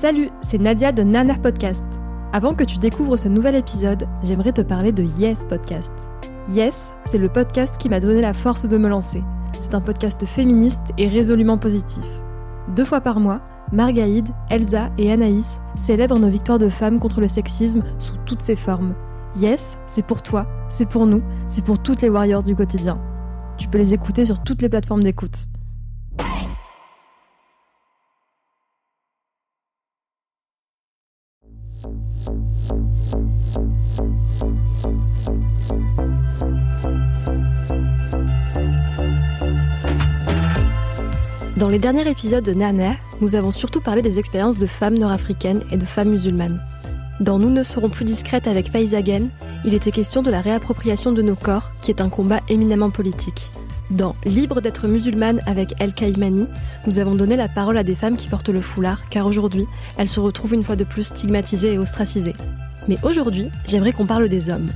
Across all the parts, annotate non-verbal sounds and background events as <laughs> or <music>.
Salut, c'est Nadia de Naner Podcast. Avant que tu découvres ce nouvel épisode, j'aimerais te parler de Yes Podcast. Yes, c'est le podcast qui m'a donné la force de me lancer. C'est un podcast féministe et résolument positif. Deux fois par mois, Margaïde, Elsa et Anaïs célèbrent nos victoires de femmes contre le sexisme sous toutes ses formes. Yes, c'est pour toi, c'est pour nous, c'est pour toutes les warriors du quotidien. Tu peux les écouter sur toutes les plateformes d'écoute. Dans les derniers épisodes de Nana, nous avons surtout parlé des expériences de femmes nord-africaines et de femmes musulmanes. Dans Nous ne serons plus discrètes avec Faizagen, il était question de la réappropriation de nos corps, qui est un combat éminemment politique. Dans Libre d'être musulmane avec El Kaimani, nous avons donné la parole à des femmes qui portent le foulard, car aujourd'hui, elles se retrouvent une fois de plus stigmatisées et ostracisées. Mais aujourd'hui, j'aimerais qu'on parle des hommes.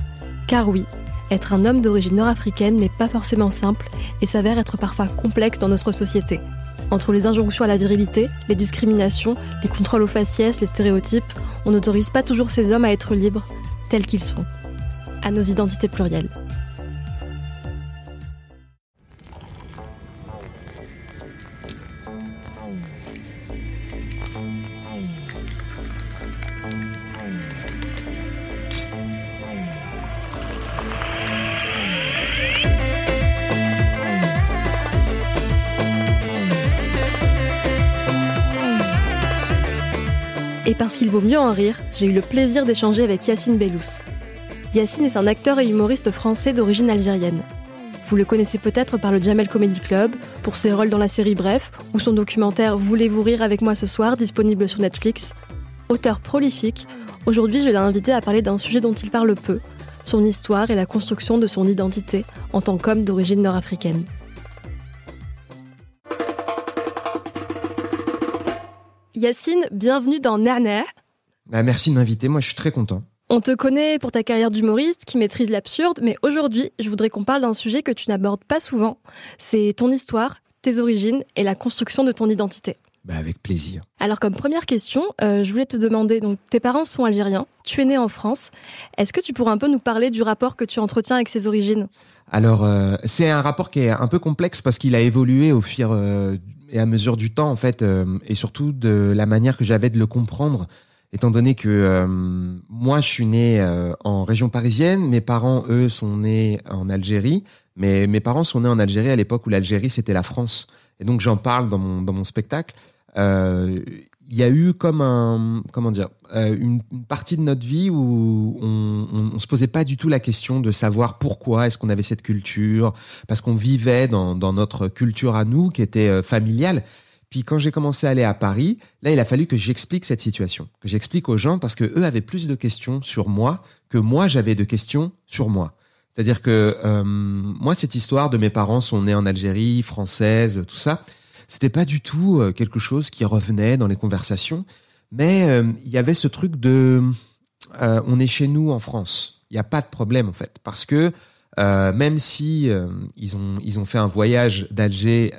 Car oui, être un homme d'origine nord-africaine n'est pas forcément simple et s'avère être parfois complexe dans notre société. Entre les injonctions à la virilité, les discriminations, les contrôles aux faciès, les stéréotypes, on n'autorise pas toujours ces hommes à être libres, tels qu'ils sont, à nos identités plurielles. Parce qu'il vaut mieux en rire, j'ai eu le plaisir d'échanger avec Yacine Bellous. Yacine est un acteur et humoriste français d'origine algérienne. Vous le connaissez peut-être par le Jamel Comedy Club, pour ses rôles dans la série Bref, ou son documentaire Voulez-vous rire avec moi ce soir, disponible sur Netflix. Auteur prolifique, aujourd'hui je l'ai invité à parler d'un sujet dont il parle peu, son histoire et la construction de son identité en tant qu'homme d'origine nord-africaine. Yacine, bienvenue dans Nerner. Bah, merci de m'inviter, moi je suis très content. On te connaît pour ta carrière d'humoriste qui maîtrise l'absurde, mais aujourd'hui, je voudrais qu'on parle d'un sujet que tu n'abordes pas souvent. C'est ton histoire, tes origines et la construction de ton identité. Bah, avec plaisir. Alors comme première question, euh, je voulais te demander, donc tes parents sont algériens, tu es né en France. Est-ce que tu pourrais un peu nous parler du rapport que tu entretiens avec ces origines? Alors euh, c'est un rapport qui est un peu complexe parce qu'il a évolué au fur euh, et à mesure du temps en fait, euh, et surtout de la manière que j'avais de le comprendre, étant donné que euh, moi je suis né euh, en région parisienne, mes parents eux sont nés en Algérie, mais mes parents sont nés en Algérie à l'époque où l'Algérie c'était la France, et donc j'en parle dans mon dans mon spectacle. Il y a eu comme un comment dire euh, une, partie de notre vie où on, on, se posait pas du tout la question de savoir pourquoi est-ce qu'on avait cette culture parce qu'on vivait dans, dans notre culture à nous qui était euh, familiale. Puis quand j'ai commencé à aller à Paris là il a fallu que j'explique cette situation que j'explique aux gens parce que eux avaient plus de questions sur moi que moi j'avais de questions sur moi. C'est-à-dire que euh, moi cette histoire de mes parents sont nés en Algérie française tout ça c'était pas du tout euh, quelque chose qui revenait dans les conversations, mais euh, il y avait ce truc de euh, on est chez nous en France. Il n'y a pas de problème en fait, parce que même si ils ont ils ont fait un voyage d'Alger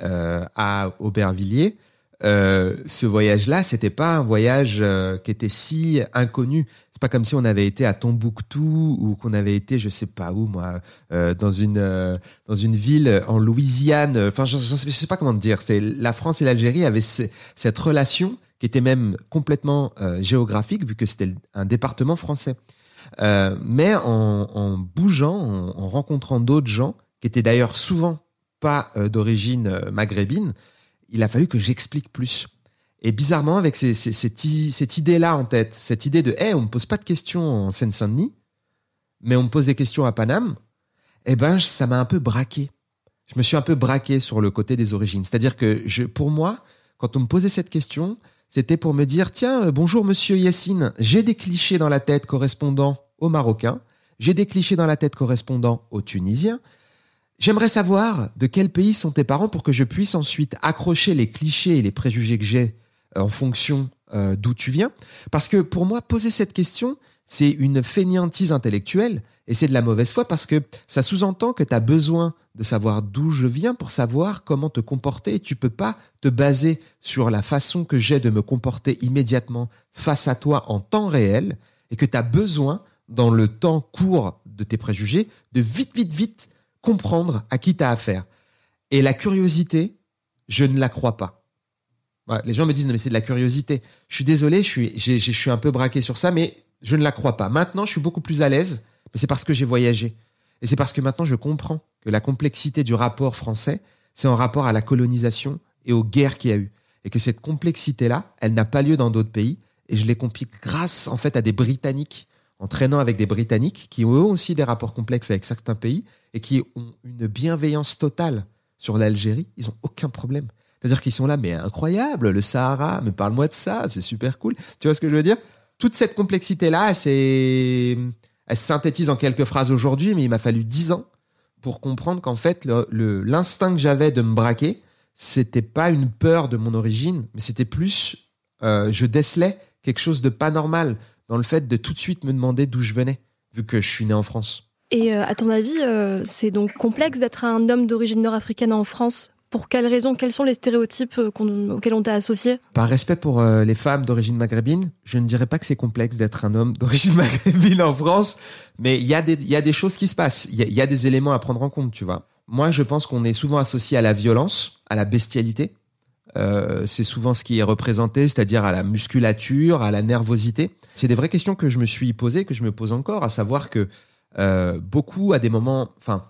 à Aubervilliers, euh, ce voyage-là, c'était pas un voyage euh, qui était si inconnu. C'est pas comme si on avait été à Tombouctou ou qu'on avait été, je sais pas où, moi, euh, dans une dans une ville en Louisiane. Enfin, je, je, sais, pas comment dire. C'est la France et l'Algérie avaient ce- cette relation qui était même complètement géographique vu que c'était un département français. Mais en, bougeant, en, en rencontrant d'autres gens qui étaient d'ailleurs souvent pas d'origine maghrébine, il a fallu que j'explique plus. Et bizarrement, avec cette, idée-là en tête, cette idée de hey, on me pose pas de questions en Seine-Saint-Denis, mais on me pose des questions à Paname, eh ben, ça m'a un peu braqué. je me suis un peu braqué sur le côté des origines. C'est-à-dire que pour moi, quand on me posait cette question, c'était pour me dire tiens, euh, bonjour monsieur Yassine, j'ai des clichés dans la tête correspondant aux Marocains, j'ai des clichés dans la tête correspondant aux Tunisiens. J'aimerais savoir de quel pays sont tes parents pour que je puisse ensuite accrocher les clichés et les préjugés que j'ai euh, en fonction euh, d'où tu viens. Parce que pour moi, poser cette question, c'est une fainéantise intellectuelle et c'est de la mauvaise foi parce que ça sous-entend que tu as besoin de savoir d'où je viens pour savoir comment te comporter et tu peux pas te baser sur la façon que j'ai de me comporter immédiatement face à toi en temps réel et que tu besoin dans le temps court de tes préjugés de vite vite vite comprendre à qui tu as affaire. Et la curiosité, je ne la crois pas. les gens me disent non mais c'est de la curiosité. Je suis désolé, je suis je suis un peu braqué sur ça mais je ne la crois pas. Maintenant, je suis beaucoup plus à l'aise, mais c'est parce que j'ai voyagé. Et c'est parce que maintenant, je comprends que la complexité du rapport français, c'est en rapport à la colonisation et aux guerres qu'il y a eu. Et que cette complexité-là, elle n'a pas lieu dans d'autres pays. Et je l'ai compris grâce, en fait, à des Britanniques, en traînant avec des Britanniques, qui ont eux aussi des rapports complexes avec certains pays et qui ont une bienveillance totale sur l'Algérie. Ils ont aucun problème. C'est-à-dire qu'ils sont là, mais incroyable, le Sahara, mais parle-moi de ça, c'est super cool. Tu vois ce que je veux dire? Toute cette complexité-là, elle se synthétise en quelques phrases aujourd'hui, mais il m'a fallu dix ans pour comprendre qu'en fait, l'instinct que j'avais de me braquer, c'était pas une peur de mon origine, mais c'était plus, euh, je décelais quelque chose de pas normal dans le fait de tout de suite me demander d'où je venais, vu que je suis né en France. Et euh, à ton avis, euh, c'est donc complexe d'être un homme d'origine nord-africaine en France pour quelles raisons Quels sont les stéréotypes euh, auxquels on t'a associé? Par respect pour euh, les femmes d'origine maghrébine, je ne dirais pas que c'est complexe d'être un homme d'origine <laughs> maghrébine en France, mais il y, a des, y a des choses qui se passent, il y, a des éléments à prendre en compte, tu vois. Moi, je pense qu'on est souvent associé à la violence, à la bestialité. Euh, c'est souvent ce qui est représenté, c'est-à-dire à la musculature, à la nervosité. C'est des vraies questions que je me suis posées, que je me pose encore, à savoir que beaucoup, à des moments, enfin,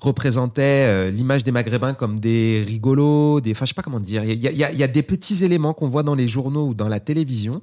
représentait euh, l'image des Maghrébins comme des rigolos, des, enfin je sais pas comment dire. Il y a, des petits éléments qu'on voit dans les journaux ou dans la télévision.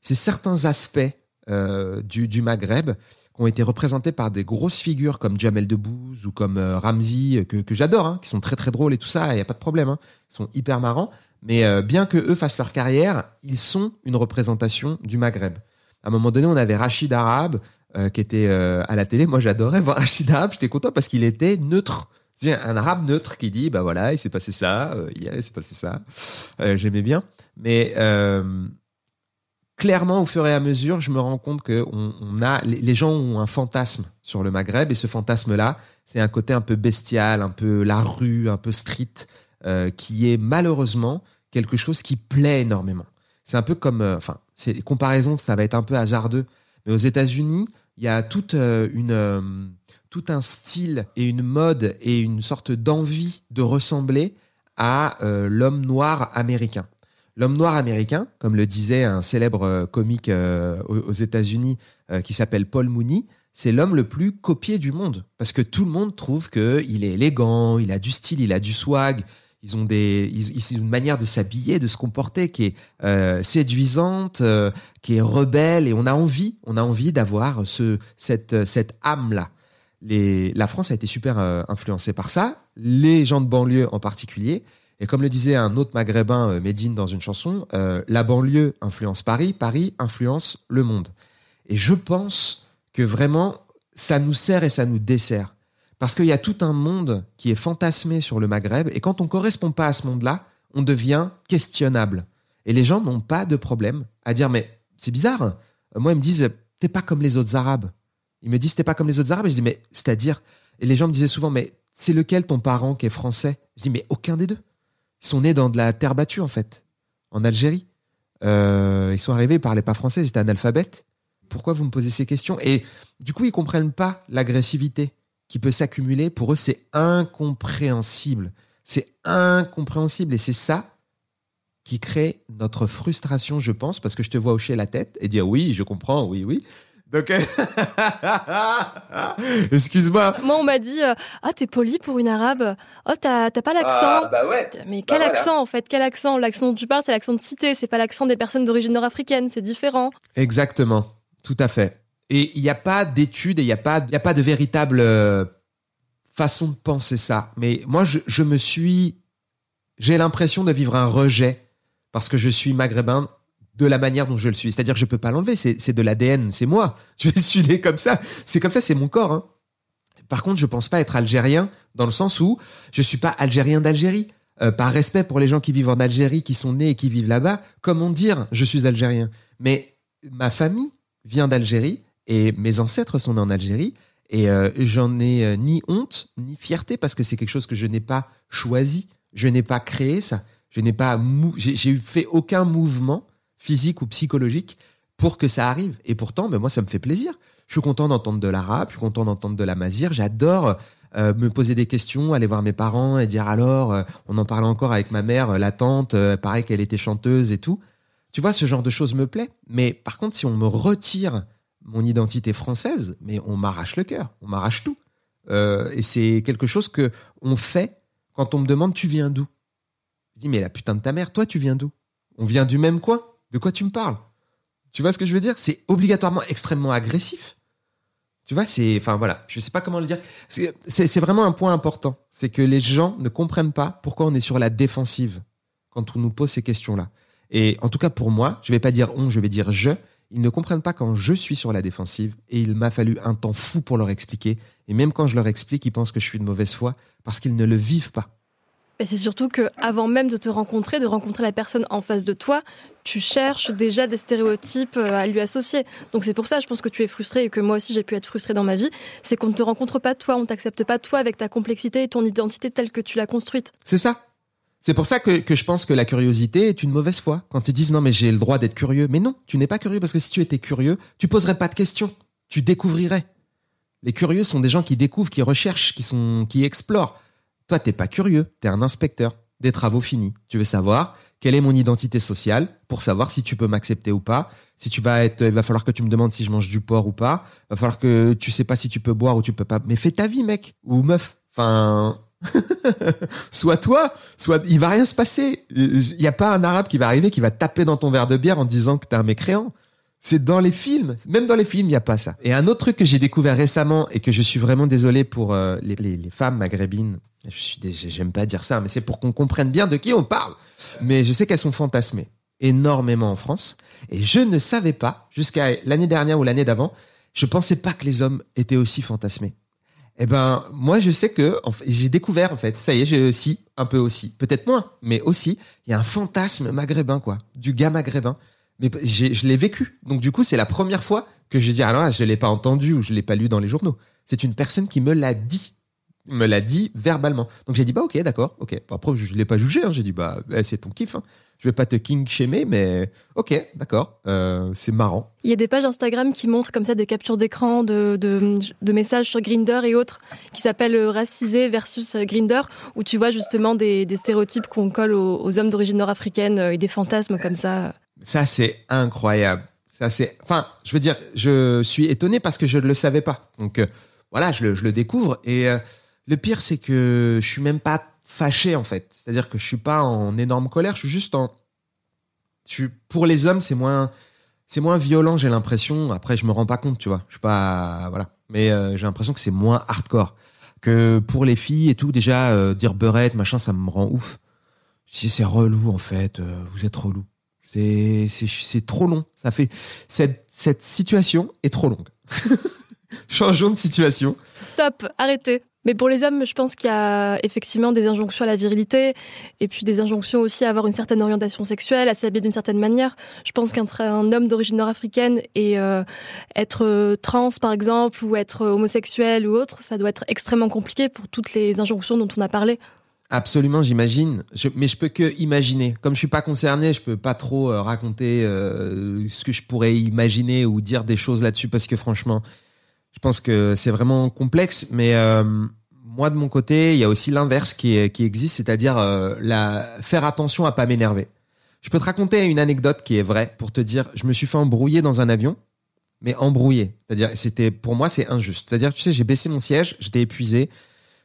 C'est certains aspects euh, du, Maghreb qui ont été représentés par des grosses figures comme Jamel Debbouze ou comme euh, Ramzi que, j'adore, hein, qui sont très très drôles et tout ça. Il y a pas de problème, hein, ils sont hyper marrants. Mais bien que eux fassent leur carrière, ils sont une représentation du Maghreb. À un moment donné, on avait Rachid Arabe, euh, qui était euh, à la télé. Moi, j'adorais voir <laughs> Rachid Arabe. J'étais content parce qu'il était neutre. C'est un arabe neutre qui dit, bah voilà, il s'est passé ça, euh, il s'est passé ça. J'aimais bien. Mais clairement, au fur et à mesure, je me rends compte que les, gens ont un fantasme sur le Maghreb et ce fantasme-là, c'est un côté un peu bestial, un peu la rue, un peu street, qui est malheureusement quelque chose qui plaît énormément. C'est un peu comme, enfin, c'est comparaison, ça va être un peu hasardeux, mais aux États-Unis, il y a euh, euh, tout un style et une mode et une sorte d'envie de ressembler à euh, l'homme noir américain. L'homme noir américain, comme le disait un célèbre comique aux États-Unis qui s'appelle Paul Mooney, c'est l'homme le plus copié du monde parce que tout le monde trouve que il est élégant, il a du style, il a du swag, ils ont des, ils, une manière de s'habiller, de se comporter qui est euh, séduisante, euh, qui est rebelle, et on a envie, on a envie d'avoir ce, cette, cette âme là. La France a été super euh, influencée par ça, les gens de banlieue en particulier. Et comme le disait un autre maghrébin, Medine, dans une chanson, la banlieue influence Paris, Paris influence le monde. Et je pense que vraiment, ça nous sert et ça nous dessert. Parce qu'il y a tout un monde qui est fantasmé sur le Maghreb, et quand on correspond pas à ce monde-là, on devient questionnable. Et les gens n'ont pas de problème à dire, mais c'est bizarre. Moi, ils me disent, t'es pas comme les autres Arabes. Ils me disent, t'es pas comme les autres Arabes. Et je dis, mais c'est-à-dire Et les gens me disaient souvent, mais c'est lequel ton parent qui est français? Je dis, mais aucun des deux. Ils sont nés dans de la terre battue, en fait, en Algérie. Euh, ils sont arrivés, ils parlaient pas français, ils étaient analphabètes. Pourquoi vous me posez ces questions? Et du coup, ils comprennent pas l'agressivité qui peut s'accumuler, pour eux, c'est incompréhensible. C'est incompréhensible. Et c'est ça qui crée notre frustration, je pense, parce que je te vois hocher la tête et dire oui, je comprends, oui, oui. Donc, <laughs> excuse-moi. Moi, on m'a dit, euh, ah, t'es poli pour une arabe. Oh, t'as pas l'accent. Ah, bah ouais. Mais quel bah accent, en fait? Quel accent? L'accent dont tu parles, c'est l'accent de cité. C'est pas l'accent des personnes d'origine nord-africaine. C'est différent. Exactement. Tout à fait. Et il n'y a pas d'études et il n'y a, pas, a pas de véritable euh, façon de penser ça. Mais moi, je, je me suis, j'ai l'impression de vivre un rejet parce que je suis maghrébin de la manière dont je le suis. C'est-à-dire que je peux pas l'enlever. C'est, de l'ADN. C'est moi. Je suis né comme ça. C'est comme ça. C'est mon corps. Hein. Par contre, je pense pas être algérien dans le sens où je suis pas algérien d'Algérie. Euh, par respect pour les gens qui vivent en Algérie, qui sont nés et qui vivent là-bas, comment dire je suis algérien? Mais ma famille vient d'Algérie et mes ancêtres sont nés en Algérie et euh, j'en ai euh, ni honte ni fierté parce que c'est quelque chose que je n'ai pas choisi, je n'ai pas créé ça, je n'ai pas j'ai fait aucun mouvement physique ou psychologique pour que ça arrive. Et pourtant, ben moi, ça me fait plaisir. Je suis content d'entendre de l'arabe, je suis content d'entendre de la mazir. J'adore euh, me poser des questions, aller voir mes parents et dire alors, euh, on en parlait encore avec ma mère, euh, la tante, pareil qu'elle était chanteuse et tout. Tu vois, ce genre de choses me plaît. Mais par contre, si on me retire mon identité française, mais on m'arrache le cœur, on m'arrache tout. et c'est quelque chose que on fait quand on me demande tu viens d'où? Je dis mais la putain de ta mère, toi tu viens d'où? On vient du même coin? De quoi tu me parles? Tu vois ce que je veux dire? C'est obligatoirement extrêmement agressif. Tu vois, c'est, enfin voilà, je sais pas comment le dire. C'est vraiment un point important, c'est que les gens ne comprennent pas pourquoi on est sur la défensive quand on nous pose ces questions-là. Et en tout cas pour moi, je vais pas dire on, je vais dire je. Ils ne comprennent pas quand je suis sur la défensive et il m'a fallu un temps fou pour leur expliquer. Et même quand je leur explique, ils pensent que je suis de mauvaise foi parce qu'ils ne le vivent pas c'est surtout que avant même de te rencontrer, de rencontrer la personne en face de toi, tu cherches déjà des stéréotypes euh, à lui associer. Donc c'est pour ça, je pense que tu es frustré et que moi aussi j'ai pu être frustrée dans ma vie. C'est qu'on ne te rencontre pas toi, on t'accepte pas toi avec ta complexité et ton identité telle que tu l'as construite. C'est ça. C'est pour ça que, que, je pense que la curiosité est une mauvaise foi. Quand ils disent non mais j'ai le droit d'être curieux. Mais non, tu n'es pas curieux parce que si tu étais curieux, tu poserais pas de questions. Tu découvrirais. Les curieux sont des gens qui découvrent, qui recherchent, qui sont, qui explorent. Toi, t'es pas curieux, tu es un inspecteur des travaux finis. Tu veux savoir quelle est mon identité sociale pour savoir si tu peux m'accepter ou pas. Si tu vas être, il va falloir que tu me demandes si je mange du porc ou pas. Il va falloir que tu sais pas si tu peux boire ou tu peux pas. Mais fais ta vie, mec ou meuf. Enfin, <laughs> soit toi, soit il va rien se passer. Il n'y a pas un arabe qui va arriver qui va taper dans ton verre de bière en disant que t'es un mécréant. C'est dans les films. Même dans les films, il n'y a pas ça. Et un autre truc que j'ai découvert récemment et que je suis vraiment désolé pour euh, les, femmes maghrébines, je suis, j'aime pas dire ça, mais c'est pour qu'on comprenne bien de qui on parle. Mais je sais qu'elles sont fantasmées énormément en France. Et je ne savais pas, jusqu'à l'année dernière ou l'année d'avant, je pensais pas que les hommes étaient aussi fantasmés. Eh ben, moi, je sais que j'ai découvert en fait. Ça y est, j'ai aussi un peu aussi, peut-être moins, mais aussi, il y a un fantasme maghrébin quoi, du gars maghrébin mais je l'ai vécu. Donc du coup, c'est la première fois que je dis alors je l'ai pas entendu ou je l'ai pas lu dans les journaux. C'est une personne qui me l'a dit, me l'a dit verbalement. Donc j'ai dit bah ok d'accord, ok. Après je l'ai pas jugé, hein. j'ai dit bah eh, c'est ton kiff. Hein. Je vais pas te king shamer, mais ok d'accord, euh, c'est marrant. Il y a des pages Instagram qui montrent comme ça des captures d'écran de, de, de, messages sur Grinder et autres qui s'appellent euh, Racisé versus euh, Grinder où tu vois justement des, des stéréotypes qu'on colle aux, aux hommes d'origine nord-africaine et des fantasmes comme ça. Ça, c'est incroyable. Ça, c'est, enfin, je veux dire, je suis étonné parce que je ne le savais pas. Donc, euh, voilà, je le, je le, découvre. Et euh, le pire, c'est que je suis même pas fâché, en fait. C'est-à-dire que je suis pas en énorme colère. Je suis juste en, je suis, pour les hommes, c'est moins, c'est moins violent, j'ai l'impression. Après, je me rends pas compte, tu vois. Je suis pas, voilà. Mais euh, j'ai l'impression que c'est moins hardcore que pour les filles et tout. Déjà, dire beurette, machin, ça me rend ouf. Dis, c'est relou, en fait. vous êtes relou. C'est, c'est, trop long. Ça fait, cette, cette situation est trop longue. <laughs> Changeons de situation. Stop, arrêtez. Mais pour les hommes, je pense qu'il y a effectivement des injonctions à la virilité et puis des injonctions aussi à avoir une certaine orientation sexuelle, à s'habiller d'une certaine manière. Je pense qu'un un homme d'origine nord-africaine et euh, être trans par exemple ou être homosexuel ou autre, ça doit être extrêmement compliqué pour toutes les injonctions dont on a parlé. Absolument, j'imagine. mais je peux que imaginer. Comme je suis pas concerné, je peux pas trop euh, raconter euh, ce que je pourrais imaginer ou dire des choses là-dessus parce que franchement, je pense que c'est vraiment complexe. Mais euh, moi, de mon côté, il y a aussi l'inverse qui, existe, c'est-à-dire la faire attention à pas m'énerver. Je peux te raconter une anecdote qui est vraie pour te dire, je me suis fait embrouiller dans un avion, mais embrouiller. C'est-à-dire, c'était pour moi, c'est injuste. C'est-à-dire, tu sais, j'ai baissé mon siège, j'étais épuisé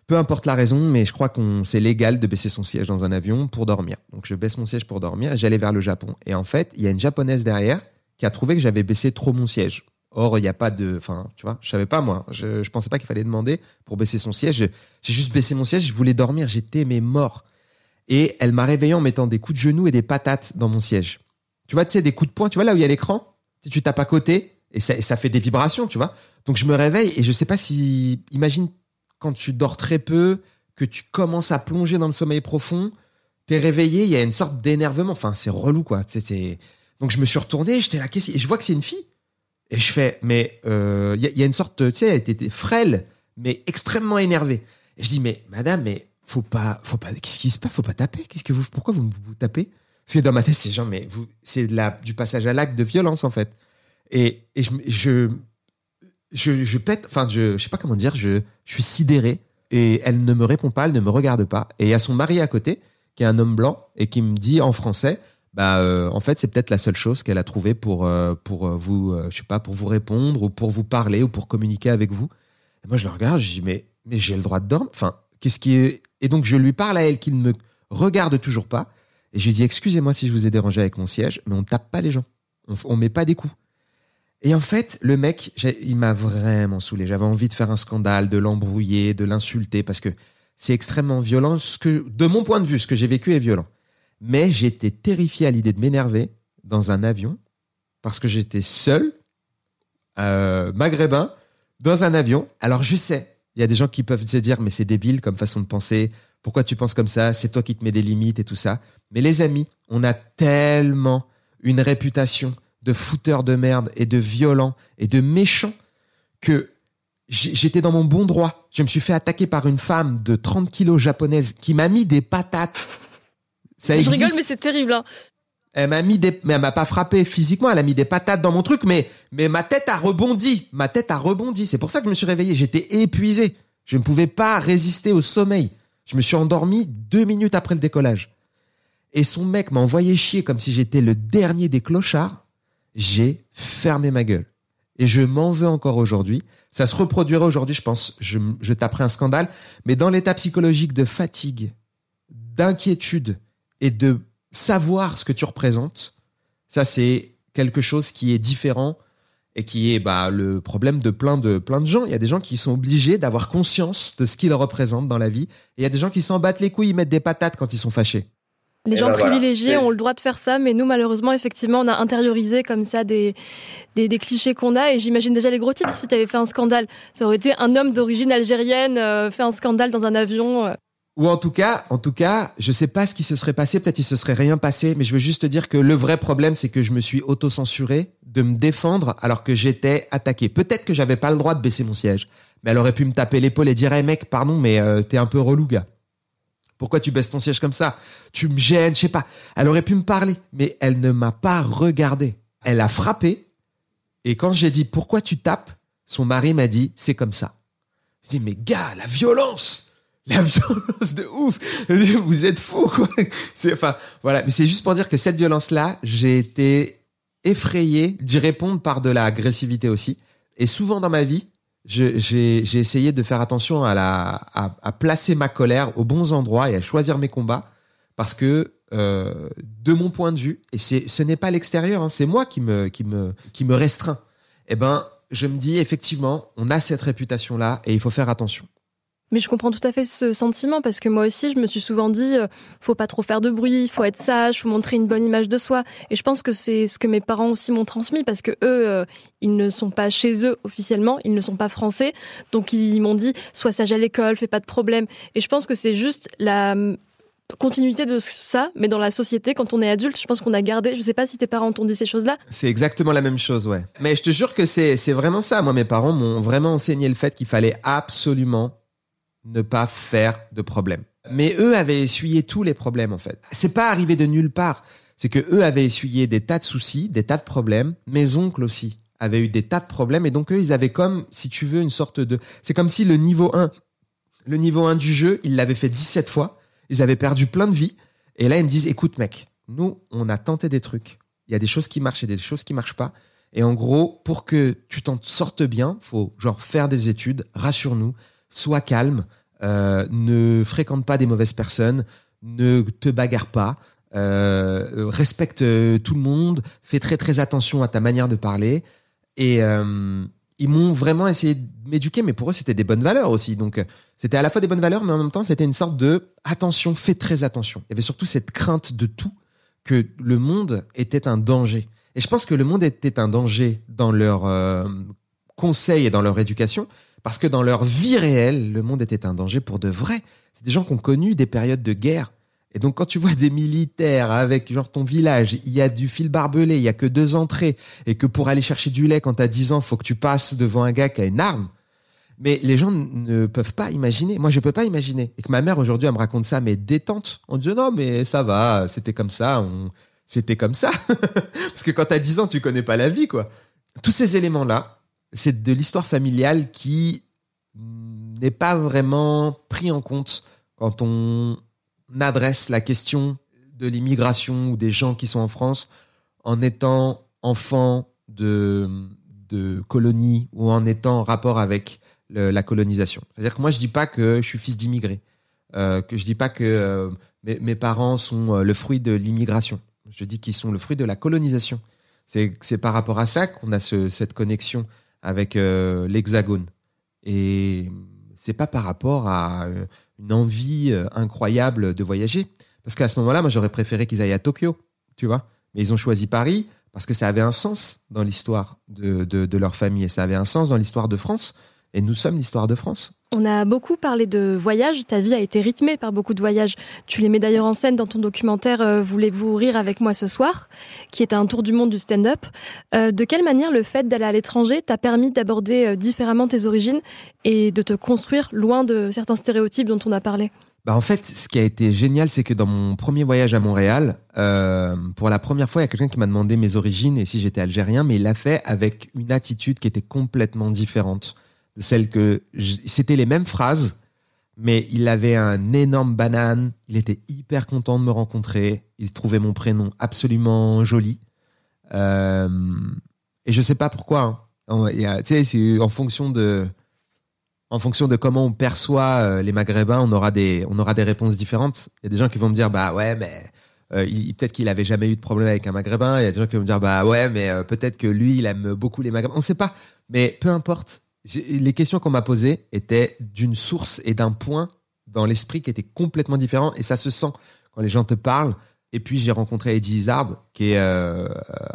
peu importe la raison, mais je crois qu'on c'est légal de baisser son siège dans un avion pour dormir. Donc je baisse mon siège pour dormir et j'allais vers le Japon. Et en fait, il y a une japonaise derrière qui a trouvé que j'avais baissé trop mon siège. Or, il n'y a pas de, enfin, tu vois, je savais pas moi. Je, je pensais pas qu'il fallait demander pour baisser son siège. J'ai juste baissé mon siège. Je voulais dormir. J'étais mais mort. Et elle m'a réveillé en mettant des coups de genoux et des patates dans mon siège. Tu vois, tu sais, des coups de poing. Tu vois là où il y a l'écran. Tu, tapes à côté et ça, et ça fait des vibrations, tu vois. Donc je me réveille et je sais pas si, imagine quand tu dors très peu, que tu commences à plonger dans le sommeil profond, t'es réveillé, il y a une sorte d'énervement. Enfin, c'est relou, quoi. Donc je me suis retourné, j'étais là, qu'est-ce- et je vois que c'est une fille. Et je fais, mais euh, il y, a- il y a une sorte, tu sais, elle était frêle, mais extrêmement énervée. Et je dis, mais madame, mais faut pas, faut pas, qu'est-ce qui se passe? Faut pas taper? Qu'est-ce que vous, pourquoi vous vous tapez? Parce que dans ma tête, c'est genre, mais vous, c'est du passage à l'acte de violence en fait. Et, et je, je, je, je pète, enfin, je, je sais pas comment dire, je, je suis sidéré. Et elle ne me répond pas, elle ne me regarde pas. Et il y a son mari à côté, qui est un homme blanc, et qui me dit en français, bah, euh, en fait, c'est peut-être la seule chose qu'elle a trouvée pour, euh, pour euh, vous, je sais pas, pour vous répondre, ou pour vous parler, ou pour communiquer avec vous. Et moi, je le regarde, je dis, mais, mais j'ai le droit de dormir. Enfin, qu'est-ce qui. Et donc, je lui parle à elle qui ne me regarde toujours pas. Et je lui dis, excusez-moi si je vous ai dérangé avec mon siège, mais on tape pas les gens. On, on met pas des coups. Et en fait, le mec, il m'a vraiment saoulé. J'avais envie de faire un scandale, de l'embrouiller, de l'insulter, parce que c'est extrêmement violent. Ce que, de mon point de vue, ce que j'ai vécu est violent. Mais j'étais terrifié à l'idée de m'énerver dans un avion, parce que j'étais seul, euh, maghrébin, dans un avion. Alors je sais, il y a des gens qui peuvent se dire, mais c'est débile comme façon de penser. Pourquoi tu penses comme ça? C'est toi qui te mets des limites et tout ça. Mais les amis, on a tellement une réputation de fouteurs de merde et de violents et de méchants que j'étais dans mon bon droit. Je me suis fait attaquer par une femme de 30 kilos japonaise qui m'a mis des patates. Ça Je existe. rigole, mais c'est terrible. Hein. Elle m'a mis des, mais elle m'a pas frappé physiquement, elle a mis des patates dans mon truc, mais, mais ma tête a rebondi. Ma tête a rebondi. C'est pour ça que je me suis réveillé. J'étais épuisé. Je ne pouvais pas résister au sommeil. Je me suis endormi deux minutes après le décollage. Et son mec m'a envoyé chier comme si j'étais le dernier des clochards. J'ai fermé ma gueule. Et je m'en veux encore aujourd'hui. Ça se reproduira aujourd'hui, je pense. Je, je taperai un scandale. Mais dans l'état psychologique de fatigue, d'inquiétude et de savoir ce que tu représentes, ça c'est quelque chose qui est différent et qui est bah, le problème de plein de plein de gens. Il y a des gens qui sont obligés d'avoir conscience de ce qu'ils représentent dans la vie. Et il y a des gens qui s'en battent les couilles, ils mettent des patates quand ils sont fâchés. Les gens ben privilégiés ont le droit de faire ça, mais nous, malheureusement, effectivement, on a intériorisé comme ça des, des, des clichés qu'on a. Et j'imagine déjà les gros titres. Si tu avais fait un scandale, ça aurait été un homme d'origine algérienne euh, fait un scandale dans un avion. Ou en tout cas, en tout cas, je sais pas ce qui se serait passé. Peut-être il se serait rien passé, mais je veux juste te dire que le vrai problème, c'est que je me suis auto-censuré de me défendre alors que j'étais attaqué. Peut-être que j'avais pas le droit de baisser mon siège, mais elle aurait pu me taper l'épaule et dire, hey mec, pardon, mais euh, t'es un peu relou, gars. Pourquoi tu baisses ton siège comme ça? Tu me gênes, je sais pas. Elle aurait pu me parler, mais elle ne m'a pas regardé. Elle a frappé. Et quand j'ai dit pourquoi tu tapes, son mari m'a dit c'est comme ça. Je dis mais gars, la violence, la violence de ouf. Vous êtes fous quoi. C'est enfin voilà, mais c'est juste pour dire que cette violence là, j'ai été effrayé d'y répondre par de la agressivité aussi. Et souvent dans ma vie, j'ai essayé de faire attention à, la, à, à placer ma colère aux bons endroits et à choisir mes combats parce que euh, de mon point de vue, et ce n'est pas l'extérieur, hein, c'est moi qui me, qui, me, qui me restreint, eh ben, je me dis effectivement, on a cette réputation-là et il faut faire attention. Mais je comprends tout à fait ce sentiment parce que moi aussi, je me suis souvent dit, euh, faut pas trop faire de bruit, faut être sage, faut montrer une bonne image de soi. Et je pense que c'est ce que mes parents aussi m'ont transmis parce que eux, euh, ils ne sont pas chez eux officiellement, ils ne sont pas français, donc ils m'ont dit, sois sage à l'école, fais pas de problème. Et je pense que c'est juste la hum, continuité de ça, mais dans la société, quand on est adulte, je pense qu'on a gardé. Je sais pas si tes parents t'ont dit ces choses-là. C'est exactement la même chose, ouais. Mais je te jure que c'est vraiment ça. Moi, mes parents m'ont vraiment enseigné le fait qu'il fallait absolument ne pas faire de problème. Mais eux avaient essuyé tous les problèmes, en fait. C'est pas arrivé de nulle part. C'est que eux avaient essuyé des tas de soucis, des tas de problèmes. Mes oncles aussi avaient eu des tas de problèmes. Et donc, eux, ils avaient comme, si tu veux, une sorte de... C'est comme si le niveau 1, le niveau 1 du jeu, ils l'avaient fait 17 fois. Ils avaient perdu plein de vie. Et là, ils me disent, écoute, mec, nous, on a tenté des trucs. Il y a des choses qui marchent et des choses qui marchent pas. Et en gros, pour que tu t'en sortes bien, faut genre faire des études, rassure-nous, sois calme, euh, ne fréquente pas des mauvaises personnes, ne te bagarre pas, euh, respecte euh, tout le monde, fais très très attention à ta manière de parler. Et ils m'ont vraiment essayé de m'éduquer, mais pour eux, c'était des bonnes valeurs aussi. Donc, c'était à la fois des bonnes valeurs, mais en même temps, c'était une sorte de attention, fais très attention. Il y avait surtout cette crainte de tout, que le monde était un danger. Et je pense que le monde était un danger dans leur conseil et dans leur éducation, parce que dans leur vie réelle, le monde était un danger pour de vrai. C'est des gens qui ont connu des périodes de guerre. Et donc, quand tu vois des militaires avec, genre, ton village, il y a du fil barbelé, il y a que deux entrées, et que pour aller chercher du lait quand t'as 10 ans, faut que tu passes devant un gars qui a une arme. Mais les gens ne peuvent pas imaginer. Moi, je peux pas imaginer. Et que ma mère, aujourd'hui, elle me raconte ça, mais détente. On dit, non, mais ça va, c'était comme ça, on... c'était comme ça. <laughs> Parce que quand t'as 10 ans, tu connais pas la vie, quoi. Tous ces éléments-là, c'est de l'histoire familiale qui n'est pas vraiment pris en compte quand on adresse la question de l'immigration ou des gens qui sont en France en étant enfant de, de colonie ou en étant en rapport avec la colonisation. C'est-à-dire que moi, je dis pas que je suis fils d'immigré, euh, que je dis pas que euh, mes, parents sont euh, le fruit de l'immigration. Je dis qu'ils sont le fruit de la colonisation. C'est par rapport à ça qu'on a ce, cette connexion avec euh, l'Hexagone. Et c'est pas par rapport à euh, une envie euh, incroyable de voyager. Parce qu'à ce moment-là, moi, j'aurais préféré qu'ils aillent à Tokyo, tu vois. Mais ils ont choisi Paris parce que ça avait un sens dans l'histoire de, de, de leur famille et ça avait un sens dans l'histoire de France. Et nous sommes l'histoire de France. On a beaucoup parlé de voyages. Ta vie a été rythmée par beaucoup de voyages. Tu les mets d'ailleurs en scène dans ton documentaire euh, Voulez-vous rire avec moi ce soir, qui est un tour du monde du stand-up. Euh, de quelle manière le fait d'aller à l'étranger t'a permis d'aborder euh, différemment tes origines et de te construire loin de certains stéréotypes dont on a parlé? Bah en fait, ce qui a été génial, c'est que dans mon premier voyage à Montréal, euh, pour la première fois, il y a quelqu'un qui m'a demandé mes origines et si j'étais algérien, mais il l'a fait avec une attitude qui était complètement différente celle que c'était les mêmes phrases, mais il avait un énorme banane. Il était hyper content de me rencontrer. Il trouvait mon prénom absolument joli. Euh, et je sais pas pourquoi. hein. Tu sais, en fonction de en fonction de comment on perçoit euh, les Maghrébins, on aura des, on aura des réponses différentes. Il y a des gens qui vont me dire, bah ouais, mais euh, peut-être qu'il avait jamais eu de problème avec un Maghrébin. Il y a des gens qui vont me dire, bah ouais, mais peut-être que lui, il aime beaucoup les Maghrébins. On sait pas, mais peu importe. Les questions qu'on m'a posées étaient d'une source et d'un point dans l'esprit qui était complètement différent, et ça se sent quand les gens te parlent. Et puis j'ai rencontré Eddie Izzard, qui est euh,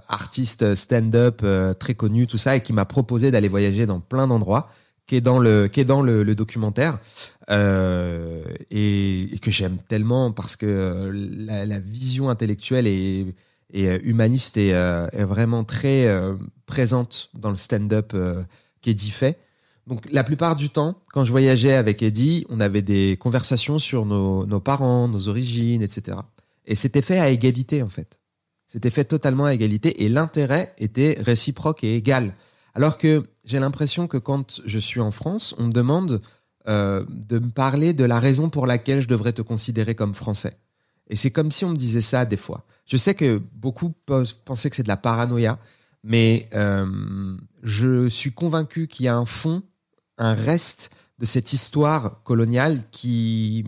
artiste stand-up euh, très connu, tout ça, et qui m'a proposé d'aller voyager dans plein d'endroits qui est dans le qui est dans le, documentaire euh, et, que j'aime tellement parce que la, vision intellectuelle et, humaniste est, vraiment très présente dans le stand-up qu'Eddie fait. Donc la plupart du temps, quand je voyageais avec Eddie, on avait des conversations sur nos, parents, nos origines, etc. Et c'était fait à égalité en fait. C'était fait totalement à égalité et l'intérêt était réciproque et égal. Alors que j'ai l'impression que quand je suis en France, on me demande euh, de me parler de la raison pour laquelle je devrais te considérer comme français. Et c'est comme si on me disait ça des fois. Je sais que beaucoup penser que c'est de la paranoïa, mais euh, je suis convaincu qu'il y a un fond, un reste de cette histoire coloniale qui,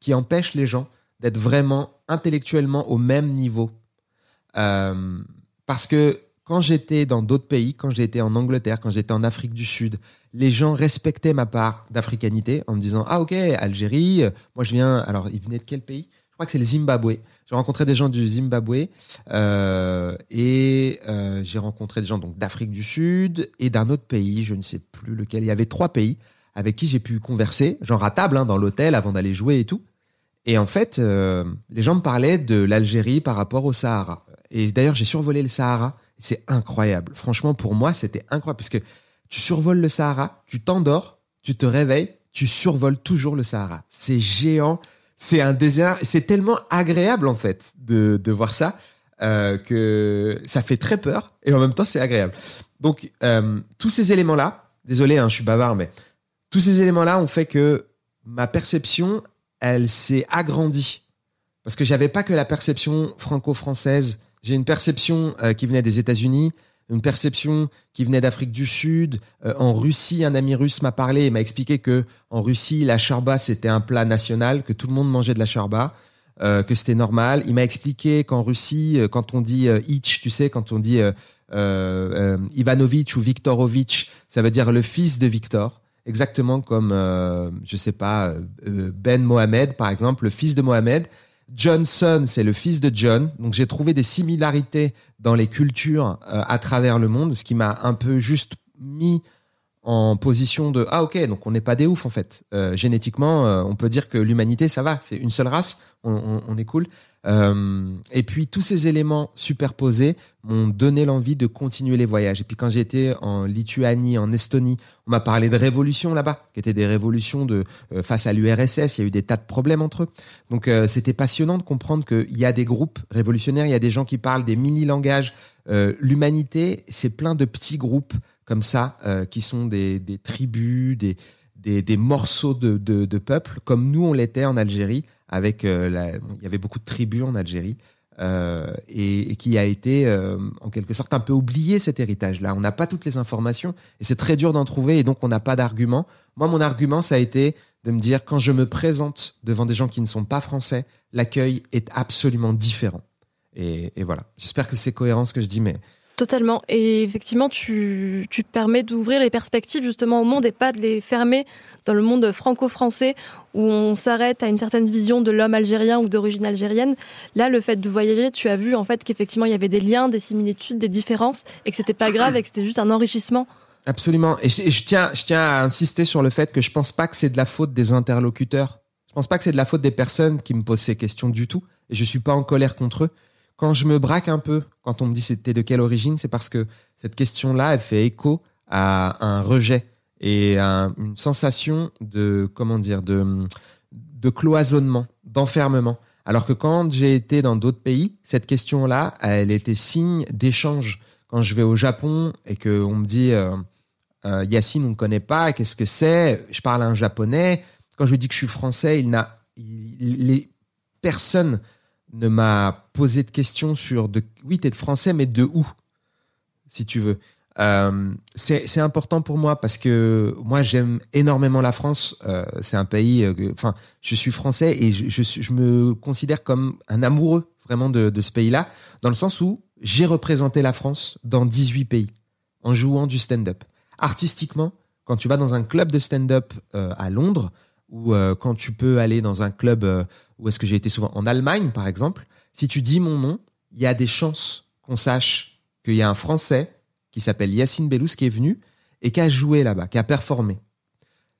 qui empêche les gens d'être vraiment intellectuellement au même niveau. Euh, parce que quand j'étais dans d'autres pays, quand j'étais en Angleterre, quand j'étais en Afrique du Sud, les gens respectaient ma part d'africanité en me disant ah ok Algérie, moi je viens. Alors ils venaient de quel pays? Je crois que c'est le Zimbabwe. J'ai rencontré des gens du Zimbabwe euh, et euh, j'ai rencontré des gens donc d'Afrique du Sud et d'un autre pays, je ne sais plus lequel. Il y avait trois pays avec qui j'ai pu converser, genre à table hein, dans l'hôtel avant d'aller jouer et tout. Et en fait, euh, les gens me parlaient de l'Algérie par rapport au Sahara. Et d'ailleurs, j'ai survolé le Sahara. C'est incroyable. Franchement, pour moi, c'était incroyable parce que tu survoles le Sahara, tu t'endors, tu te réveilles, tu survoles toujours le Sahara. C'est géant, c'est un désert. C'est tellement agréable en fait de, de voir ça euh, que ça fait très peur et en même temps c'est agréable. Donc euh, tous ces éléments-là, désolé, hein, je suis bavard, mais tous ces éléments-là ont fait que ma perception, elle s'est agrandie parce que j'avais pas que la perception franco-française. J'ai une perception euh, qui venait des États-Unis, une perception qui venait d'Afrique du Sud. Euh, en Russie, un ami russe m'a parlé et m'a expliqué que en Russie, la charba c'était un plat national, que tout le monde mangeait de la charba, euh, que c'était normal. Il m'a expliqué qu'en Russie, euh, quand on dit euh, ich, tu sais, quand on dit Ivanovic ou Viktorovic, ça veut dire le fils de Victor exactement comme, je sais pas, Ben Mohamed, par exemple, le fils de Mohamed. Johnson, c'est le fils de John. Donc j'ai trouvé des similarités dans les cultures euh, à travers le monde, ce qui m'a un peu juste mis en position de ah ok donc on n'est pas des oufs en fait. Euh, génétiquement euh, on peut dire que l'humanité ça va. C'est une seule race on, est cool euh, et puis tous ces éléments superposés m'ont donné l'envie de continuer les voyages. Et puis quand j'étais en Lituanie en Estonie on m'a parlé de révolutions là-bas qui étaient des révolutions de euh, face à l'URSS il y a eu des tas de problèmes entre eux. Donc euh, c'était passionnant de comprendre qu'il y a des groupes révolutionnaires il y a des gens qui parlent des mini langages l'humanité c'est plein de petits groupes comme ça, qui sont des, tribus, des, morceaux de, de, de peuple, comme nous on l'était en Algérie, avec euh, la, il y avait beaucoup de tribus en Algérie, euh, et, et, qui a été euh, en quelque sorte un peu oublié cet héritage-là. On n'a pas toutes les informations, et c'est très dur d'en trouver, et donc on n'a pas d'argument. Moi, mon argument, ça a été de me dire, quand je me présente devant des gens qui ne sont pas français, l'accueil est absolument différent. Et, et voilà. J'espère que c'est cohérent ce que je dis, mais Totalement. Et effectivement, tu, tu permets d'ouvrir les perspectives justement au monde et pas de les fermer dans le monde franco-français où on s'arrête à une certaine vision de l'homme algérien ou d'origine algérienne. Là, le fait de voyager, tu as vu en fait qu'effectivement il y avait des liens, des similitudes, des différences et que c'était pas grave et que c'était juste un enrichissement. Absolument. Et je, tiens, je tiens à insister sur le fait que je pense pas que c'est de la faute des interlocuteurs. Je pense pas que c'est de la faute des personnes qui me posent ces questions du tout. Et je suis pas en colère contre eux quand je me braque un peu, quand on me dit c'était de quelle origine, c'est parce que cette question-là, elle fait écho à un rejet et à une sensation de, comment dire, de, cloisonnement, d'enfermement. Alors que quand j'ai été dans d'autres pays, cette question-là, elle était signe d'échange. Quand je vais au Japon et qu'on me dit euh, euh, Yacine, on ne connaît pas, qu'est-ce que c'est? Je parle un japonais. Quand je lui dis que je suis français, il n'a, les personnes ne m'a posé de questions sur de oui t'es de français mais de où si tu veux. Euh, c'est important pour moi parce que moi j'aime énormément la France. Euh, c'est un pays euh, enfin je suis français et je, je, je, me considère comme un amoureux vraiment de, de ce pays là dans le sens où j'ai représenté la France dans 18 pays en jouant du stand-up. Artistiquement quand tu vas dans un club de stand-up à Londres ou quand tu peux aller dans un club euh, où est-ce que j'ai été souvent en Allemagne par exemple, si tu dis mon nom, il y a des chances qu'on sache qu'il y a un Français qui s'appelle Yacine Bellous qui est venu et qui a joué là-bas, qui a performé.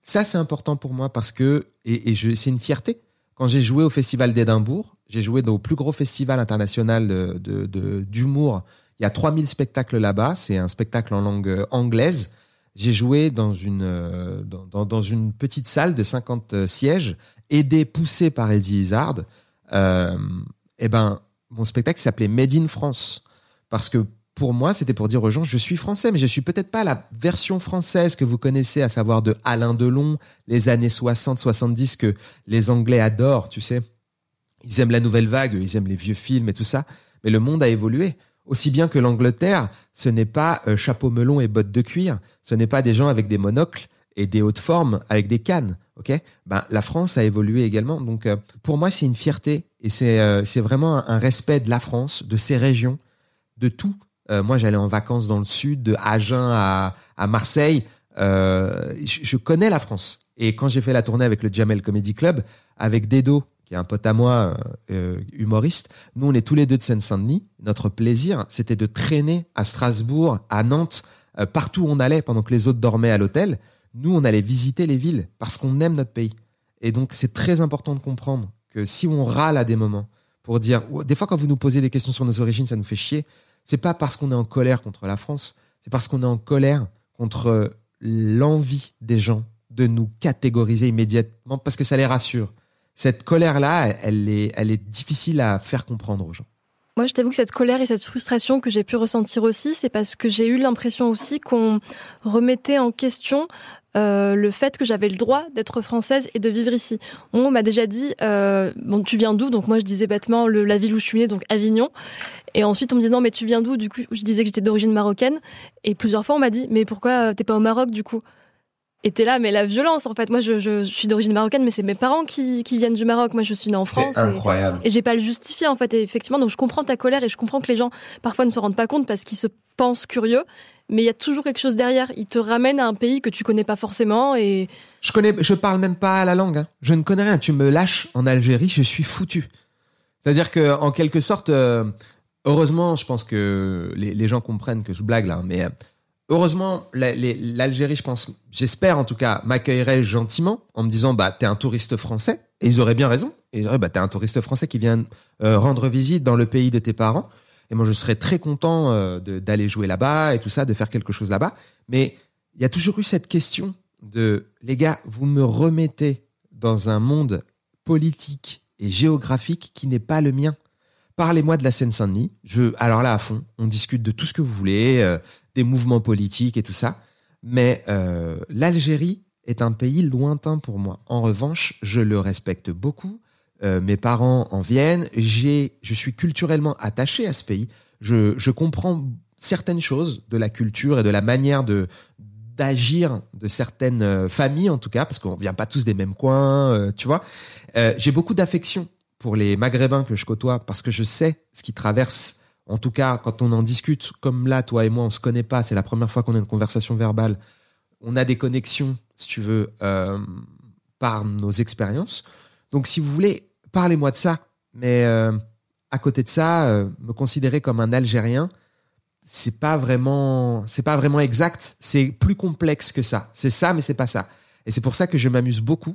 Ça c'est important pour moi parce que et, et c'est une fierté. Quand j'ai joué au Festival d'Édimbourg, j'ai joué dans le plus gros festival international de, de, de, d'humour. Il y a 3000 spectacles là-bas. C'est un spectacle en langue anglaise j'ai joué dans une, euh, dans, dans, une petite salle de 50 euh, sièges, aidé, poussé par Eddie Izzard. Euh, et eh ben, mon spectacle s'appelait Made in France. Parce que pour moi, c'était pour dire aux gens, je suis français, mais je suis peut-être pas la version française que vous connaissez, à savoir de Alain Delon, les années 60, 70, que les Anglais adorent, tu sais. Ils aiment la nouvelle vague, ils aiment les vieux films et tout ça. Mais le monde a évolué aussi bien que l'Angleterre, ce n'est pas euh, chapeau melon et bottes de cuir, ce n'est pas des gens avec des monocles et des hautes formes avec des cannes. Ok, ben la France a évolué également. Donc euh, pour moi, c'est une fierté et c'est euh, vraiment un, respect de la France, de ses régions, de tout. Euh, moi, j'allais en vacances dans le sud, de Agen à à Marseille. Je, je, connais la France. Et quand j'ai fait la tournée avec le Jamel Comedy Club, avec Dedo, qui est un pote à moi, euh, humoriste. Nous, on est tous les deux de Seine-Saint-Denis. Notre plaisir, c'était de traîner à Strasbourg, à Nantes, euh, partout où on allait pendant que les autres dormaient à l'hôtel. Nous, on allait visiter les villes parce qu'on aime notre pays. Et donc, c'est très important de comprendre que si on râle à des moments pour dire, des fois, quand vous nous posez des questions sur nos origines, ça nous fait chier. C'est pas parce qu'on est en colère contre la France, c'est parce qu'on est en colère contre l'envie des gens de nous catégoriser immédiatement parce que ça les rassure cette colère-là, elle est, elle est difficile à faire comprendre aux gens. Moi, je t'avoue que cette colère et cette frustration que j'ai pu ressentir aussi, c'est parce que j'ai eu l'impression aussi qu'on remettait en question euh, le fait que j'avais le droit d'être française et de vivre ici. On m'a déjà dit, euh, bon, tu viens d'où? Donc moi, je disais bêtement la ville où je suis née, donc Avignon. Et ensuite, on me disait non, mais tu viens d'où? Du coup, je disais que j'étais d'origine marocaine. Et plusieurs fois, on m'a dit, mais pourquoi t'es pas au Maroc du coup? Et t'es là, mais la violence, en fait. Moi, je, je, je suis d'origine marocaine, mais c'est mes parents qui, qui, viennent du Maroc. Moi, je suis née en France. C'est incroyable. Et, et j'ai pas le justifié, en fait. Et effectivement, donc je comprends ta colère et je comprends que les gens, parfois, ne se rendent pas compte parce qu'ils se pensent curieux. Mais il y a toujours quelque chose derrière. Ils te ramènent à un pays que tu connais pas forcément et. Je connais, je parle même pas la langue. Hein. Je ne connais rien. Tu me lâches en Algérie, je suis foutu. C'est-à-dire que, en quelque sorte, euh, heureusement, je pense que les, les, gens comprennent que je blague là, mais euh, heureusement, l'Algérie, je pense, j'espère en tout cas, m'accueillerait gentiment en me disant, bah, t'es un touriste français. Et ils auraient bien raison. Ils bah, t'es un touriste français qui vient euh, rendre visite dans le pays de tes parents. Et moi, je serais très content euh, d'aller jouer là-bas et tout ça, de faire quelque chose là-bas. Mais il y a toujours eu cette question de, les gars, vous me remettez dans un monde politique et géographique qui n'est pas le mien. Parlez-moi de la Seine-Saint-Denis. Je, alors là, à fond, on discute de tout ce que vous voulez. Euh, des mouvements politiques et tout ça. Mais euh, l'Algérie est un pays lointain pour moi. En revanche, je le respecte beaucoup. Euh, mes parents en viennent. J'ai, je suis culturellement attaché à ce pays. Je, je comprends certaines choses de la culture et de la manière de d'agir de certaines euh, familles en tout cas parce qu'on vient pas tous des mêmes coins tu vois j'ai beaucoup d'affection pour les maghrébins que je côtoie parce que je sais ce qu'ils traversent en tout cas, quand on en discute, comme là, toi et moi, on se connaît pas, c'est la première fois qu'on a une conversation verbale, on a des connexions, si tu veux, euh, par nos expériences. Donc, si vous voulez, parlez-moi de ça. Mais euh, à côté de ça, euh, me considérer comme un Algérien, c'est pas vraiment, c'est pas vraiment exact. C'est plus complexe que ça. C'est ça, mais c'est pas ça. Et c'est pour ça que je m'amuse beaucoup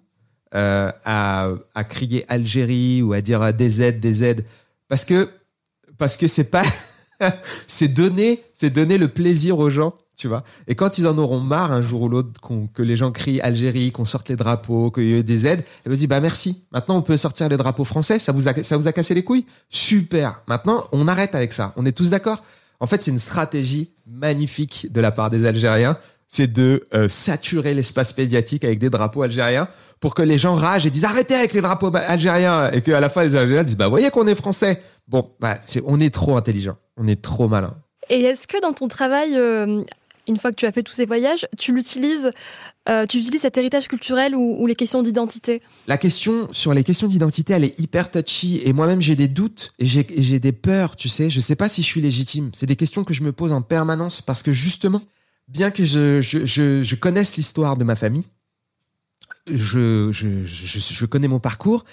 à, à crier Algérie ou à dire DZ, DZ, parce que parce que c'est pas <laughs> c'est donner c'est donner le plaisir aux gens tu vois. Et quand ils en auront marre un jour ou l'autre que les gens crient Algérie qu'on sorte les drapeaux qu'il y ait des aides ils me disent bah merci. Maintenant on peut sortir les drapeaux français. Ça vous a ça vous a cassé les couilles? Super. Maintenant on arrête avec ça. On est tous d'accord? En fait c'est une stratégie magnifique de la part des Algériens c'est de euh, saturer l'espace médiatique avec des drapeaux algériens pour que les gens ragent et disent arrêtez avec les drapeaux algériens et qu'à la fin les Algériens disent bah voyez qu'on est français Bon, bah, on est trop intelligent, on est trop malin. Et est-ce que dans ton travail, euh, une fois que tu as fait tous ces voyages, tu l'utilises, euh, tu utilises cet héritage culturel ou, ou les questions d'identité? La question sur les questions d'identité, elle est hyper touchy et moi-même j'ai des doutes et j'ai des peurs, tu sais. Je sais pas si je suis légitime. C'est des questions que je me pose en permanence parce que justement, bien que je, connaisse l'histoire de ma famille, je, connais mon parcours,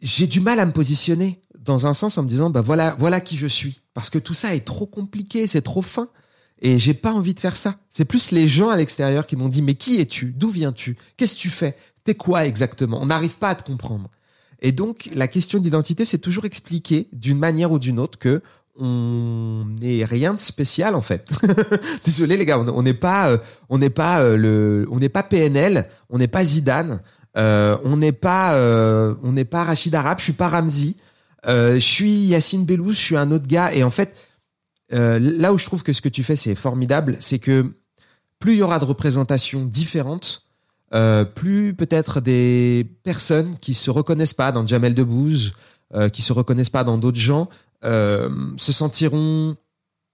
j'ai du mal à me positionner dans un sens en me disant bah voilà voilà qui je suis. Parce que tout ça est trop compliqué c'est trop fin. Et j'ai pas envie de faire ça. C'est plus les gens à l'extérieur qui m'ont dit mais qui es-tu? D'où viens-tu? Qu'est-ce que tu fais? T'es quoi exactement? On n'arrive pas à te comprendre. Et donc la question d'identité c'est toujours expliquer d'une manière ou d'une autre que on n'est rien de spécial en fait. <laughs> Désolé les gars, on n'est pas, euh, on n'est pas euh, le, on n'est pas PNL, on n'est pas Zidane, euh, on n'est pas, euh, on n'est pas Rachid Arab, je suis pas Ramzi, euh, je suis Yacine Bellous, je suis un autre gars. Et en fait, euh, là où je trouve que ce que tu fais, c'est formidable, c'est que plus il y aura de représentations différentes, euh, plus peut-être des personnes qui se reconnaissent pas dans Jamel Debbouze, euh, qui se reconnaissent pas dans d'autres gens, euh, se sentiront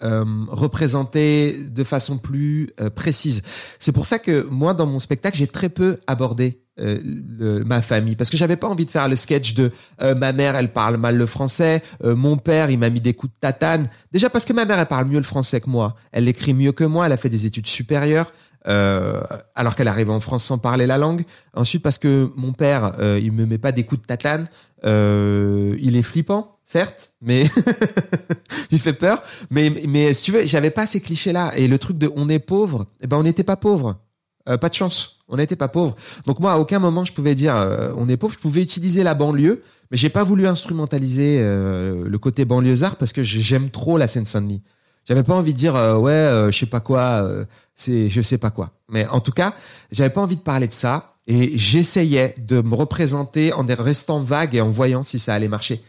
euh, représentées de façon plus précise. C'est pour ça que moi, dans mon spectacle, j'ai très peu abordé euh, ma famille parce que j'avais pas envie de faire le sketch de euh, ma mère elle parle mal le français euh, mon père il m'a mis des coups de tatane. Déjà parce que ma mère elle parle mieux le français que moi. Elle écrit mieux que moi elle a fait des études supérieures alors qu'elle arrive en France sans parler la langue ensuite parce que mon père il me met pas des coups de tatane il est flippant certes mais <laughs> il fait peur mais mais si tu veux j'avais pas ces clichés là et le truc de on est pauvre eh ben on n'était pas pauvre pas de chance on n'était pas pauvre. Donc moi, à aucun moment, je pouvais dire euh, on est pauvre. Je pouvais utiliser la banlieue, mais j'ai pas voulu instrumentaliser euh, le côté banlieusard parce que j'aime trop la Seine-Saint-Denis. J'avais pas envie de dire euh, ouais, je sais pas quoi, c'est je sais pas quoi. Mais en tout cas, j'avais pas envie de parler de ça et j'essayais de me représenter en restant vague et en voyant si ça allait marcher.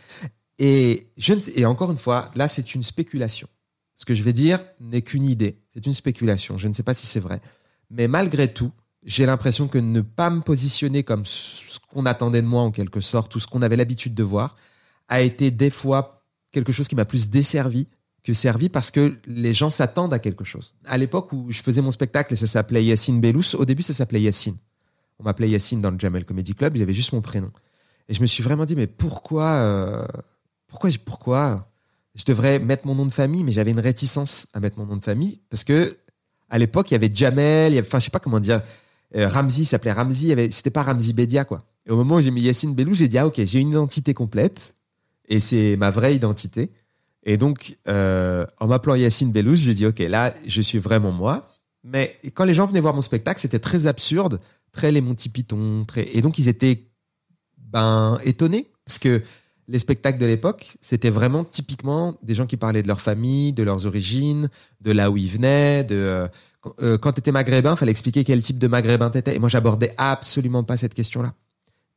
Et je et encore une fois, là, c'est une spéculation. Ce que je vais dire n'est qu'une idée. C'est une spéculation. Je ne sais pas si c'est vrai. Mais malgré tout, j'ai l'impression que ne pas me positionner comme ce qu'on attendait de moi en quelque sorte, ou ce qu'on avait l'habitude de voir, a été des fois quelque chose qui m'a plus desservi que servi parce que les gens s'attendent à quelque chose. À l'époque où je faisais mon spectacle et ça s'appelait Yacine Bellous, au début ça s'appelait Yacine. On m'appelait Yacine dans le Jamel Comedy Club, j'avais juste mon prénom. Et je me suis vraiment dit, mais pourquoi, euh, pourquoi, pourquoi je devrais mettre mon nom de famille, mais j'avais une réticence à mettre mon nom de famille parce que à l'époque il y avait Jamel, il y avait, enfin je sais pas comment dire, euh, Ramzi s'appelait Ramzi, c'était pas Ramzi Bedia quoi. Et au moment où j'ai mis Yacine Bellous, j'ai dit ah ok j'ai une identité complète et c'est ma vraie identité. Et donc, euh, en m'appelant Yacine Bellous, j'ai dit, OK, là, je suis vraiment moi. Mais quand les gens venaient voir mon spectacle, c'était très absurde, très les Monty Python, très... Et donc, ils étaient ben, étonnés, parce que les spectacles de l'époque, c'était vraiment typiquement des gens qui parlaient de leur famille, de leurs origines, de là où ils venaient, de... Euh, euh quand tu étais maghrébin, fallait expliquer quel type de maghrébin t'étais. Et moi, j'abordais absolument pas cette question-là.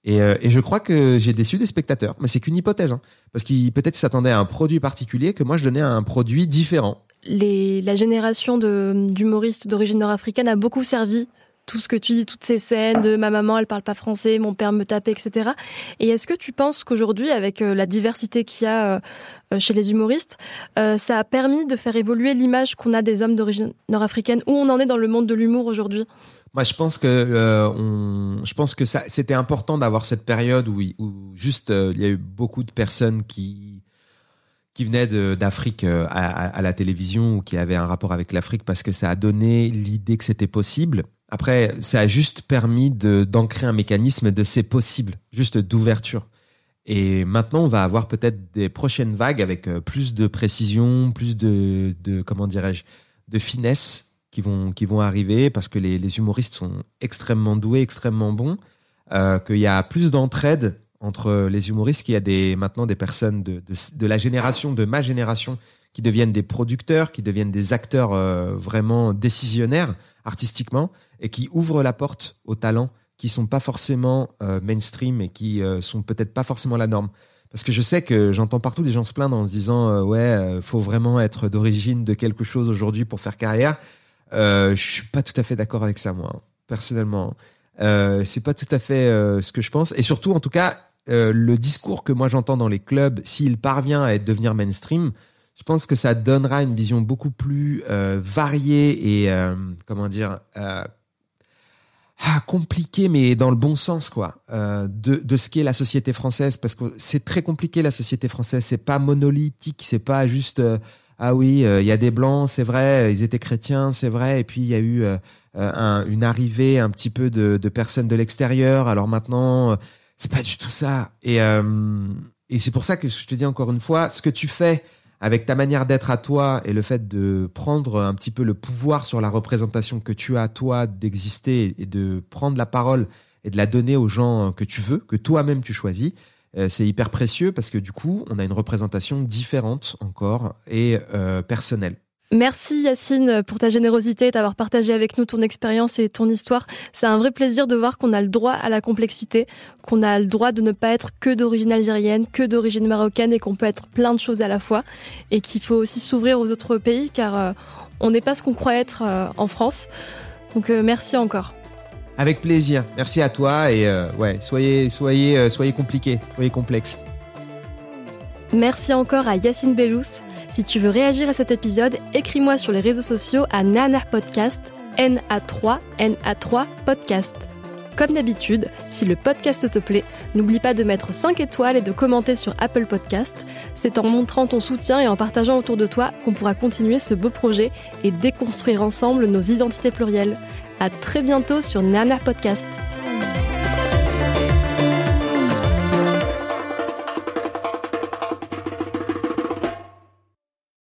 Et, euh, et, je crois que j'ai déçu des spectateurs, mais c'est qu'une hypothèse, hein, parce qu'ils peut-être s'attendaient à un produit particulier que moi je donnais à un produit différent. Les, la génération d'humoristes d'origine nord-africaine a beaucoup servi tout ce que tu dis, toutes ces scènes de ma maman, elle parle pas français, mon père me tapait, etc. Et est-ce que tu penses qu'aujourd'hui, avec euh, la diversité qu'il y a euh, chez les humoristes, ça a permis de faire évoluer l'image qu'on a des hommes d'origine nord-africaine? Où on en est dans le monde de l'humour aujourd'hui? Moi, je pense que euh, je pense que ça, c'était important d'avoir cette période où, où juste euh, il y a eu beaucoup de personnes qui qui venaient d'Afrique euh, à, la télévision ou qui avaient un rapport avec l'Afrique parce que ça a donné l'idée que c'était possible. Après, ça a juste permis d'ancrer un mécanisme de c'est possible, juste d'ouverture. Et maintenant, on va avoir peut-être des prochaines vagues avec plus de précision, plus de, de comment dirais-je, de finesse qui vont, qui vont arriver parce que les, les humoristes sont extrêmement doués, extrêmement bons, euh, qu'il y a plus d'entraide entre les humoristes, qu'il y a des, maintenant des personnes de, de, la génération, de ma génération, qui deviennent des producteurs, qui deviennent des acteurs euh, vraiment décisionnaires artistiquement et qui ouvrent la porte aux talents qui sont pas forcément euh, mainstream et qui sont peut-être pas forcément la norme. Parce que je sais que j'entends partout des gens se plaindre en se disant ouais, faut vraiment être d'origine de quelque chose aujourd'hui pour faire carrière. Euh, je suis pas tout à fait d'accord avec ça, moi, personnellement. Euh, c'est pas tout à fait euh, ce que je pense. Et surtout, en tout cas, le discours que moi j'entends dans les clubs, s'il parvient à devenir mainstream, je pense que ça donnera une vision beaucoup plus variée et comment dire ah, compliquée, mais dans le bon sens, quoi, de, de ce qu'est la société française, parce que c'est très compliqué la société française. C'est pas monolithique, c'est pas juste ah oui, euh, il y a des blancs, c'est vrai, ils étaient chrétiens, c'est vrai, et puis il y a eu euh, euh, une arrivée un petit peu de, personnes de l'extérieur. Alors maintenant, c'est pas du tout ça. Et, et c'est pour ça que je te dis encore une fois, ce que tu fais avec ta manière d'être à toi et le fait de prendre un petit peu le pouvoir sur la représentation que tu as à toi d'exister et de prendre la parole et de la donner aux gens que tu veux, que toi-même tu choisis, c'est hyper précieux parce que du coup, on a une représentation différente encore et euh, personnelle. Merci Yacine pour ta générosité, d'avoir partagé avec nous ton expérience et ton histoire. C'est un vrai plaisir de voir qu'on a le droit à la complexité, qu'on a le droit de ne pas être que d'origine algérienne, que d'origine marocaine et qu'on peut être plein de choses à la fois et qu'il faut aussi s'ouvrir aux autres pays car euh, on n'est pas ce qu'on croit être en France. Donc merci encore. Avec plaisir. Merci à toi et euh, ouais, soyez, soyez, euh, soyez compliqués, soyez complexes. Merci encore à Yacine Bellous. Si tu veux réagir à cet épisode, écris-moi sur les réseaux sociaux à Nanar Podcast, NA3, NA3 Podcast. Comme d'habitude, si le podcast te plaît, n'oublie pas de mettre 5 étoiles et de commenter sur Apple Podcast. C'est en montrant ton soutien et en partageant autour de toi qu'on pourra continuer ce beau projet et déconstruire ensemble nos identités plurielles. À très bientôt sur Nana Podcast.